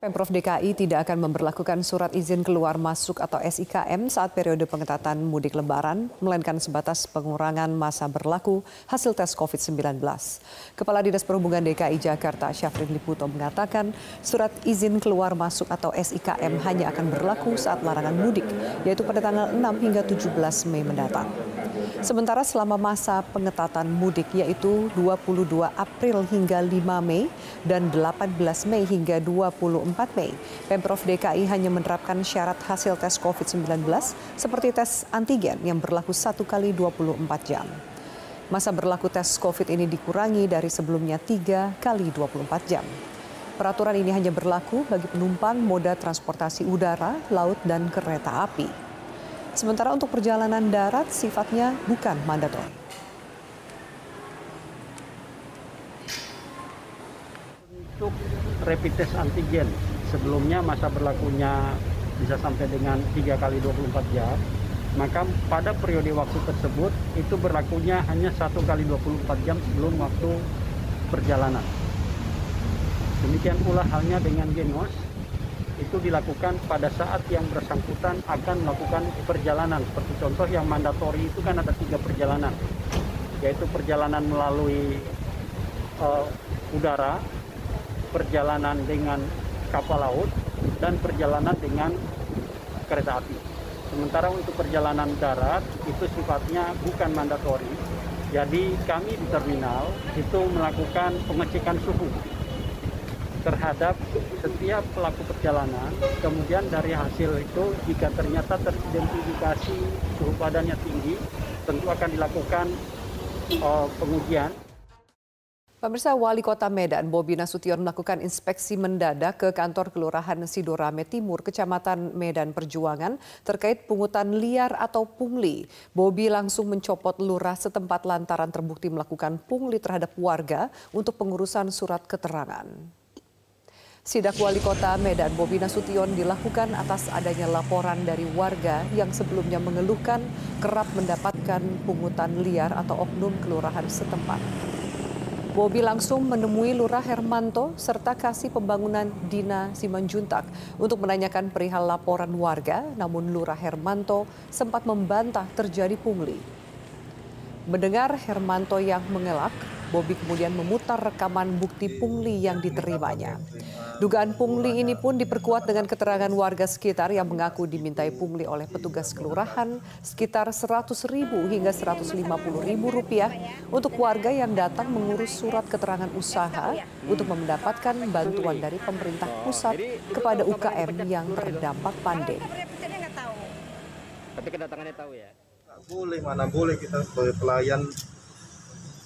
Pemprov DKI tidak akan memperlakukan surat izin keluar masuk atau SIKM saat periode pengetatan mudik lebaran, melainkan sebatas pengurangan masa berlaku hasil tes COVID-19. Kepala Dinas Perhubungan DKI Jakarta Syafrin Liputo mengatakan surat izin keluar masuk atau SIKM hanya akan berlaku saat larangan mudik, yaitu pada tanggal 6 hingga 17 Mei mendatang. Sementara selama masa pengetatan mudik yaitu 22 April hingga 5 Mei dan 18 Mei hingga 24 Mei, Pemprov DKI hanya menerapkan syarat hasil tes COVID-19 seperti tes antigen yang berlaku satu kali 24 jam. Masa berlaku tes COVID ini dikurangi dari sebelumnya 3 kali 24 jam. Peraturan ini hanya berlaku bagi penumpang moda transportasi udara, laut, dan kereta api. Sementara untuk perjalanan darat sifatnya bukan mandatori. Untuk rapid test antigen, sebelumnya masa berlakunya bisa sampai dengan 3 kali 24 jam, maka pada periode waktu tersebut itu berlakunya hanya satu kali 24 jam sebelum waktu perjalanan. Demikian pula halnya dengan genos, itu dilakukan pada saat yang bersangkutan akan melakukan perjalanan. Seperti contoh yang mandatori itu kan ada tiga perjalanan, yaitu perjalanan melalui uh, udara, perjalanan dengan kapal laut, dan perjalanan dengan kereta api. Sementara untuk perjalanan darat itu sifatnya bukan mandatori, jadi kami di terminal itu melakukan pengecekan suhu terhadap setiap pelaku perjalanan. Kemudian dari hasil itu jika ternyata teridentifikasi suhu badannya tinggi, tentu akan dilakukan uh, pengujian. Pemirsa Wali Kota Medan, Bobi Nasution melakukan inspeksi mendadak ke kantor Kelurahan Sidorame Timur, Kecamatan Medan Perjuangan terkait pungutan liar atau pungli. Bobi langsung mencopot lurah setempat lantaran terbukti melakukan pungli terhadap warga untuk pengurusan surat keterangan. Sidak Wali Kota Medan Bobi Nasution dilakukan atas adanya laporan dari warga yang sebelumnya mengeluhkan kerap mendapatkan pungutan liar atau oknum kelurahan setempat. Bobi langsung menemui Lurah Hermanto serta kasih pembangunan Dina Simanjuntak untuk menanyakan perihal laporan warga, namun Lurah Hermanto sempat membantah terjadi pungli. Mendengar Hermanto yang mengelak, Bobi kemudian memutar rekaman bukti pungli yang diterimanya. Dugaan pungli ini pun diperkuat dengan keterangan warga sekitar yang mengaku dimintai pungli oleh petugas kelurahan sekitar 100 ribu hingga 150 ribu rupiah untuk warga yang datang mengurus surat keterangan usaha untuk mendapatkan bantuan dari pemerintah pusat kepada UKM yang terdampak pandemi. Tapi kedatangannya tahu ya? boleh, mana boleh kita sebagai pelayan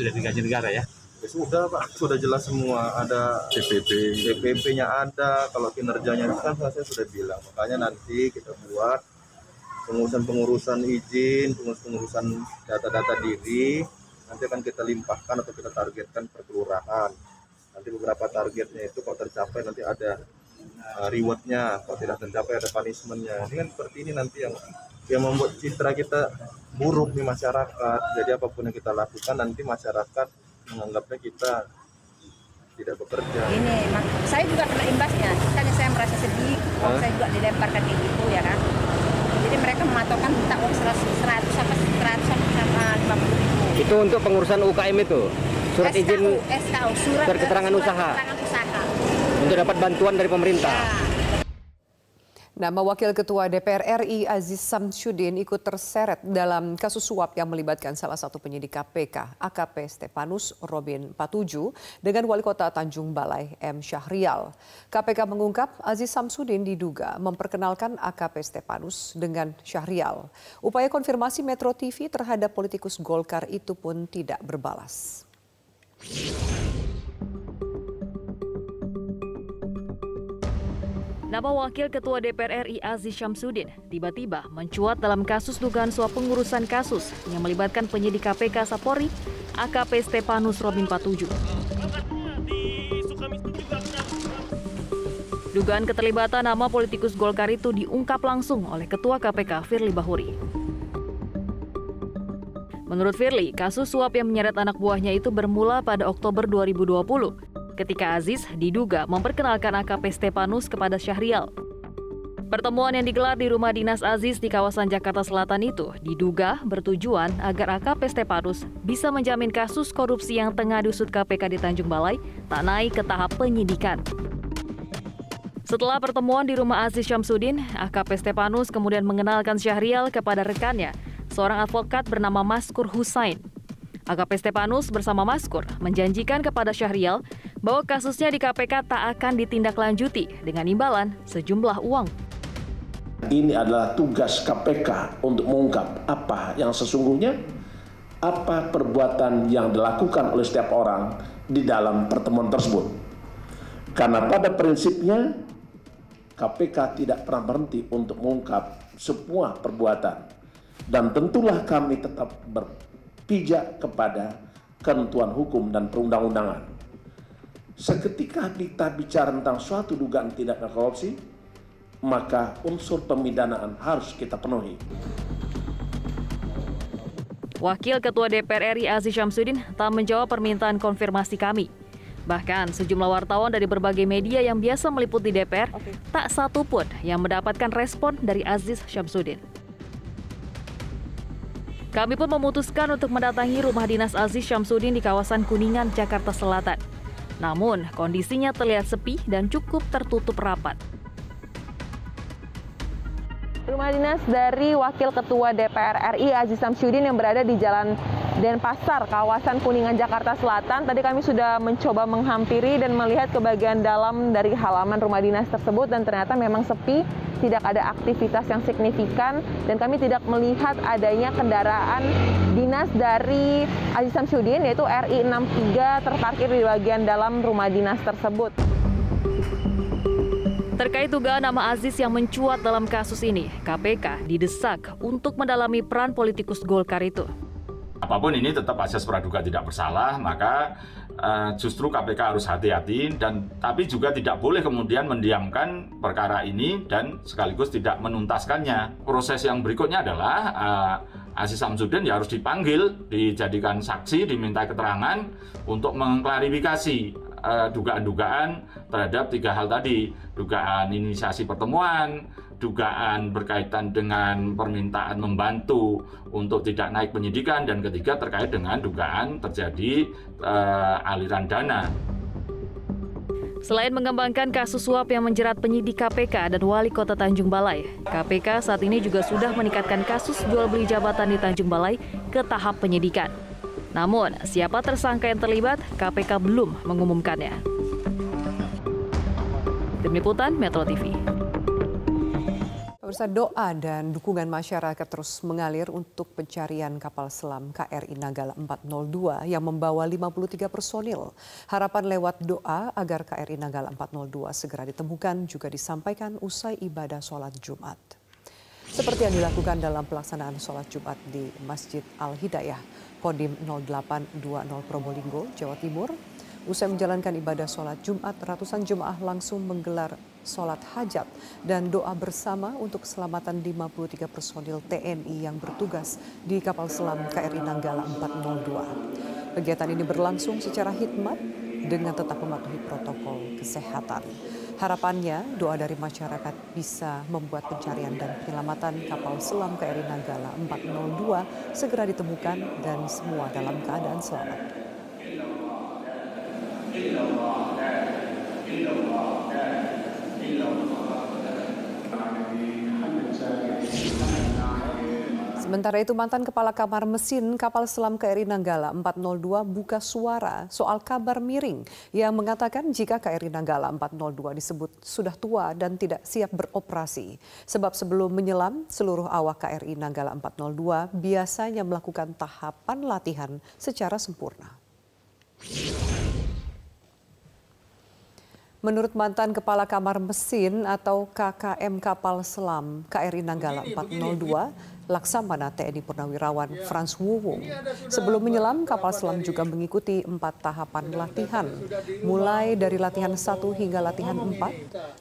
sudah digaji negara ya? sudah pak. Sudah jelas semua. Ada CPP CPP-nya ada. Kalau kinerjanya kan saya sudah bilang. Makanya nanti kita buat pengurusan-pengurusan izin pengurusan-pengurusan data-data diri. Nanti akan kita limpahkan atau kita targetkan per kelurahan. Nanti beberapa targetnya itu kalau tercapai nanti ada uh, rewardnya. Kalau tidak tercapai ada punishmentnya. Ini kan seperti ini nanti yang yang membuat citra kita buruk di masyarakat. Jadi apa pun yang kita lakukan nanti masyarakat menganggapnya kita tidak bekerja. Ini, saya juga kena imbasnya. Kan saya merasa sedih, uang saya juga dilemparkan kayak gitu ya kan. Jadi mereka mematokkan minta uang 100 sampai 100 sampai 50 ribu. Itu untuk pengurusan UKM itu? Surat SKU, izin SKU, surat, surat keterangan surat usaha. keterangan usaha. Untuk dapat bantuan dari pemerintah. Ya. Nama Wakil Ketua DPR RI Aziz Samsudin ikut terseret dalam kasus suap yang melibatkan salah satu penyidik KPK, AKP Stepanus Robin Patuju, dengan Wali Kota Tanjung Balai M. Syahrial. KPK mengungkap Aziz Samsudin diduga memperkenalkan AKP Stepanus dengan Syahrial. Upaya konfirmasi Metro TV terhadap politikus Golkar itu pun tidak berbalas. Nama Wakil Ketua DPR RI Aziz Syamsuddin tiba-tiba mencuat dalam kasus dugaan suap pengurusan kasus yang melibatkan penyidik KPK Sapori AKP Stepanus Robin Patuju. Dugaan keterlibatan nama politikus Golkar itu diungkap langsung oleh Ketua KPK Firly Bahuri. Menurut Firly, kasus suap yang menyeret anak buahnya itu bermula pada Oktober 2020 ketika Aziz diduga memperkenalkan AKP Stepanus kepada Syahrial. Pertemuan yang digelar di rumah dinas Aziz di kawasan Jakarta Selatan itu diduga bertujuan agar AKP Stepanus bisa menjamin kasus korupsi yang tengah diusut KPK di Tanjung Balai tak naik ke tahap penyidikan. Setelah pertemuan di rumah Aziz Syamsuddin, AKP Stepanus kemudian mengenalkan Syahrial kepada rekannya, seorang advokat bernama Maskur Husain. AKP Stepanus bersama Maskur menjanjikan kepada Syahrial bahwa kasusnya di KPK tak akan ditindaklanjuti dengan imbalan sejumlah uang. Ini adalah tugas KPK untuk mengungkap apa yang sesungguhnya, apa perbuatan yang dilakukan oleh setiap orang di dalam pertemuan tersebut. Karena pada prinsipnya KPK tidak pernah berhenti untuk mengungkap semua perbuatan. Dan tentulah kami tetap berpijak kepada ketentuan hukum dan perundang-undangan. Seketika kita bicara tentang suatu dugaan tindak korupsi, maka unsur pemidanaan harus kita penuhi. Wakil Ketua DPR RI Aziz Syamsuddin tak menjawab permintaan konfirmasi kami. Bahkan sejumlah wartawan dari berbagai media yang biasa meliput di DPR okay. tak satu pun yang mendapatkan respon dari Aziz Syamsuddin. Kami pun memutuskan untuk mendatangi rumah dinas Aziz Syamsuddin di kawasan Kuningan, Jakarta Selatan. Namun, kondisinya terlihat sepi dan cukup tertutup rapat. Rumah dinas dari Wakil Ketua DPR RI Aziz Samsudin yang berada di Jalan Denpasar, kawasan Kuningan, Jakarta Selatan. Tadi kami sudah mencoba menghampiri dan melihat ke bagian dalam dari halaman rumah dinas tersebut dan ternyata memang sepi, tidak ada aktivitas yang signifikan dan kami tidak melihat adanya kendaraan dinas dari Aziz Samsudin yaitu RI 63 terparkir di bagian dalam rumah dinas tersebut. Terkait dugaan nama Aziz yang mencuat dalam kasus ini, KPK didesak untuk mendalami peran politikus Golkar itu apa pun ini tetap asas praduga tidak bersalah, maka uh, justru KPK harus hati-hati dan tapi juga tidak boleh kemudian mendiamkan perkara ini dan sekaligus tidak menuntaskannya. Proses yang berikutnya adalah uh, Aziz Samsudin ya harus dipanggil, dijadikan saksi, diminta keterangan untuk mengklarifikasi dugaan-dugaan terhadap tiga hal tadi, dugaan inisiasi pertemuan, dugaan berkaitan dengan permintaan membantu untuk tidak naik penyidikan dan ketiga terkait dengan dugaan terjadi uh, aliran dana. Selain mengembangkan kasus suap yang menjerat penyidik KPK dan wali kota Tanjung Balai, KPK saat ini juga sudah meningkatkan kasus jual beli jabatan di Tanjung Balai ke tahap penyidikan. Namun, siapa tersangka yang terlibat, KPK belum mengumumkannya. Tim Liputan Metro TV. Pemirsa doa dan dukungan masyarakat terus mengalir untuk pencarian kapal selam KRI Nanggala 402 yang membawa 53 personil. Harapan lewat doa agar KRI Nanggala 402 segera ditemukan juga disampaikan usai ibadah sholat Jumat. Seperti yang dilakukan dalam pelaksanaan sholat Jumat di Masjid Al-Hidayah, Kodim 0820 Probolinggo, Jawa Timur, Usai menjalankan ibadah sholat Jumat, ratusan jemaah langsung menggelar sholat hajat dan doa bersama untuk keselamatan 53 personil TNI yang bertugas di kapal selam KRI Nanggala 402. Kegiatan ini berlangsung secara hikmat dengan tetap mematuhi protokol kesehatan. Harapannya doa dari masyarakat bisa membuat pencarian dan penyelamatan kapal selam KRI Nanggala 402 segera ditemukan dan semua dalam keadaan selamat. Sementara itu mantan Kepala Kamar Mesin kapal selam KRI Nanggala 402 buka suara soal kabar miring yang mengatakan jika KRI Nanggala 402 disebut sudah tua dan tidak siap beroperasi. Sebab sebelum menyelam, seluruh awak KRI Nanggala 402 biasanya melakukan tahapan latihan secara sempurna. Menurut mantan Kepala Kamar Mesin atau KKM Kapal Selam KRI Nanggala 402, Laksamana TNI Purnawirawan Frans Wuwung. Sebelum menyelam, kapal selam juga mengikuti empat tahapan latihan. Mulai dari latihan satu hingga latihan empat.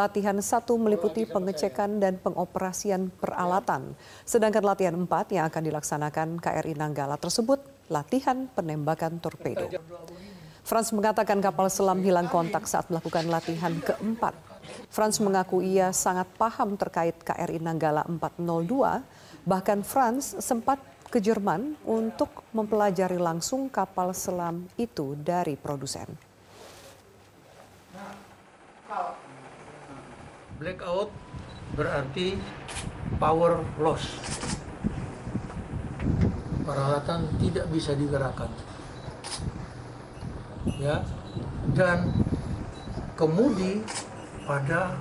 Latihan satu meliputi pengecekan dan pengoperasian peralatan. Sedangkan latihan empat yang akan dilaksanakan KRI Nanggala tersebut latihan penembakan torpedo. Franz mengatakan kapal selam hilang kontak saat melakukan latihan keempat. Franz mengaku ia sangat paham terkait KRI Nanggala 402, bahkan Franz sempat ke Jerman untuk mempelajari langsung kapal selam itu dari produsen. Blackout berarti power loss. Peralatan tidak bisa digerakkan. Ya. Dan kemudi pada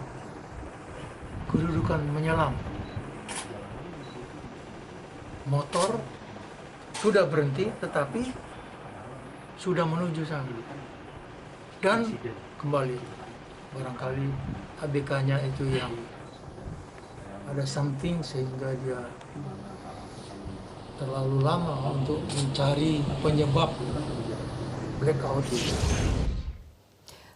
kedudukan menyelam. Motor sudah berhenti tetapi sudah menuju sana. Dan kembali barangkali ABK-nya itu yang ada something sehingga dia terlalu lama untuk mencari penyebab blackout itu.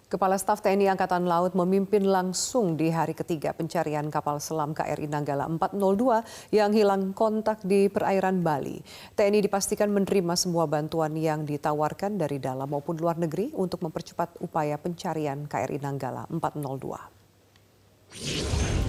Kepala Staf TNI Angkatan Laut memimpin langsung di hari ketiga pencarian kapal selam KRI Nanggala 402 yang hilang kontak di perairan Bali. TNI dipastikan menerima semua bantuan yang ditawarkan dari dalam maupun luar negeri untuk mempercepat upaya pencarian KRI Nanggala 402.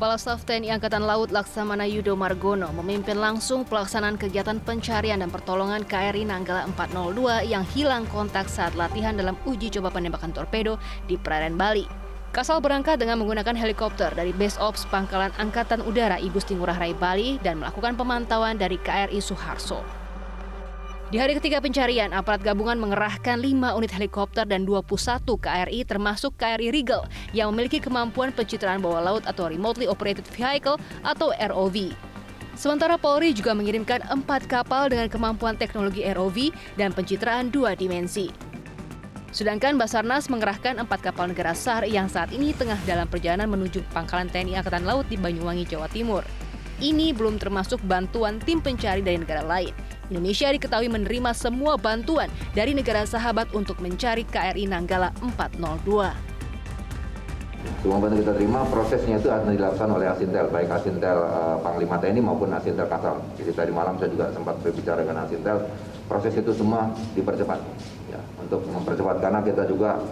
Kepala Staf TNI Angkatan Laut Laksamana Yudo Margono memimpin langsung pelaksanaan kegiatan pencarian dan pertolongan KRI Nanggala 402 yang hilang kontak saat latihan dalam uji coba penembakan torpedo di perairan Bali. Kasal berangkat dengan menggunakan helikopter dari Base Ops Pangkalan Angkatan Udara Igusti Ngurah Rai Bali dan melakukan pemantauan dari KRI Suharso. Di hari ketiga pencarian, aparat gabungan mengerahkan 5 unit helikopter dan 21 KRI termasuk KRI Regal yang memiliki kemampuan pencitraan bawah laut atau Remotely Operated Vehicle atau ROV. Sementara Polri juga mengirimkan empat kapal dengan kemampuan teknologi ROV dan pencitraan dua dimensi. Sedangkan Basarnas mengerahkan empat kapal negara SAR yang saat ini tengah dalam perjalanan menuju pangkalan TNI Angkatan Laut di Banyuwangi, Jawa Timur. Ini belum termasuk bantuan tim pencari dari negara lain. Indonesia diketahui menerima semua bantuan dari negara sahabat untuk mencari KRI Nanggala 402. Semua bantuan kita terima, prosesnya itu akan dilakukan oleh Asintel, baik Asintel uh, Panglima TNI maupun Asintel Kasal. Jadi tadi malam saya juga sempat berbicara dengan Asintel, proses itu semua dipercepat. Ya, untuk mempercepat karena kita juga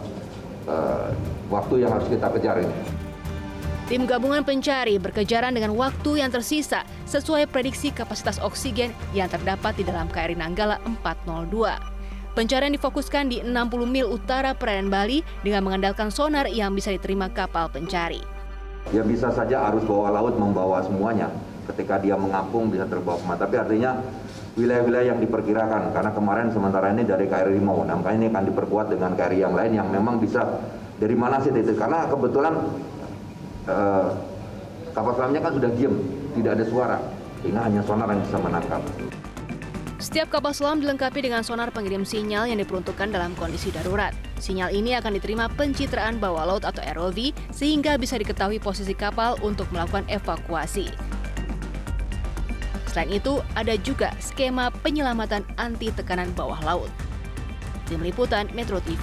uh, waktu yang harus kita kejar ini. Tim gabungan pencari berkejaran dengan waktu yang tersisa sesuai prediksi kapasitas oksigen yang terdapat di dalam KRI Nanggala 402. Pencarian difokuskan di 60 mil utara perairan Bali dengan mengandalkan sonar yang bisa diterima kapal pencari. Ya bisa saja arus bawah laut membawa semuanya. Ketika dia mengapung bisa terbawa ke mana. Tapi artinya wilayah-wilayah yang diperkirakan. Karena kemarin sementara ini dari KRI Rimau. Nah, makanya ini akan diperkuat dengan KRI yang lain yang memang bisa dari mana sih itu. Karena kebetulan uh, kapal selamnya kan sudah diam, tidak ada suara, sehingga hanya sonar yang bisa menangkap. Setiap kapal selam dilengkapi dengan sonar pengirim sinyal yang diperuntukkan dalam kondisi darurat. Sinyal ini akan diterima pencitraan bawah laut atau ROV sehingga bisa diketahui posisi kapal untuk melakukan evakuasi. Selain itu, ada juga skema penyelamatan anti tekanan bawah laut. Tim Liputan Metro TV.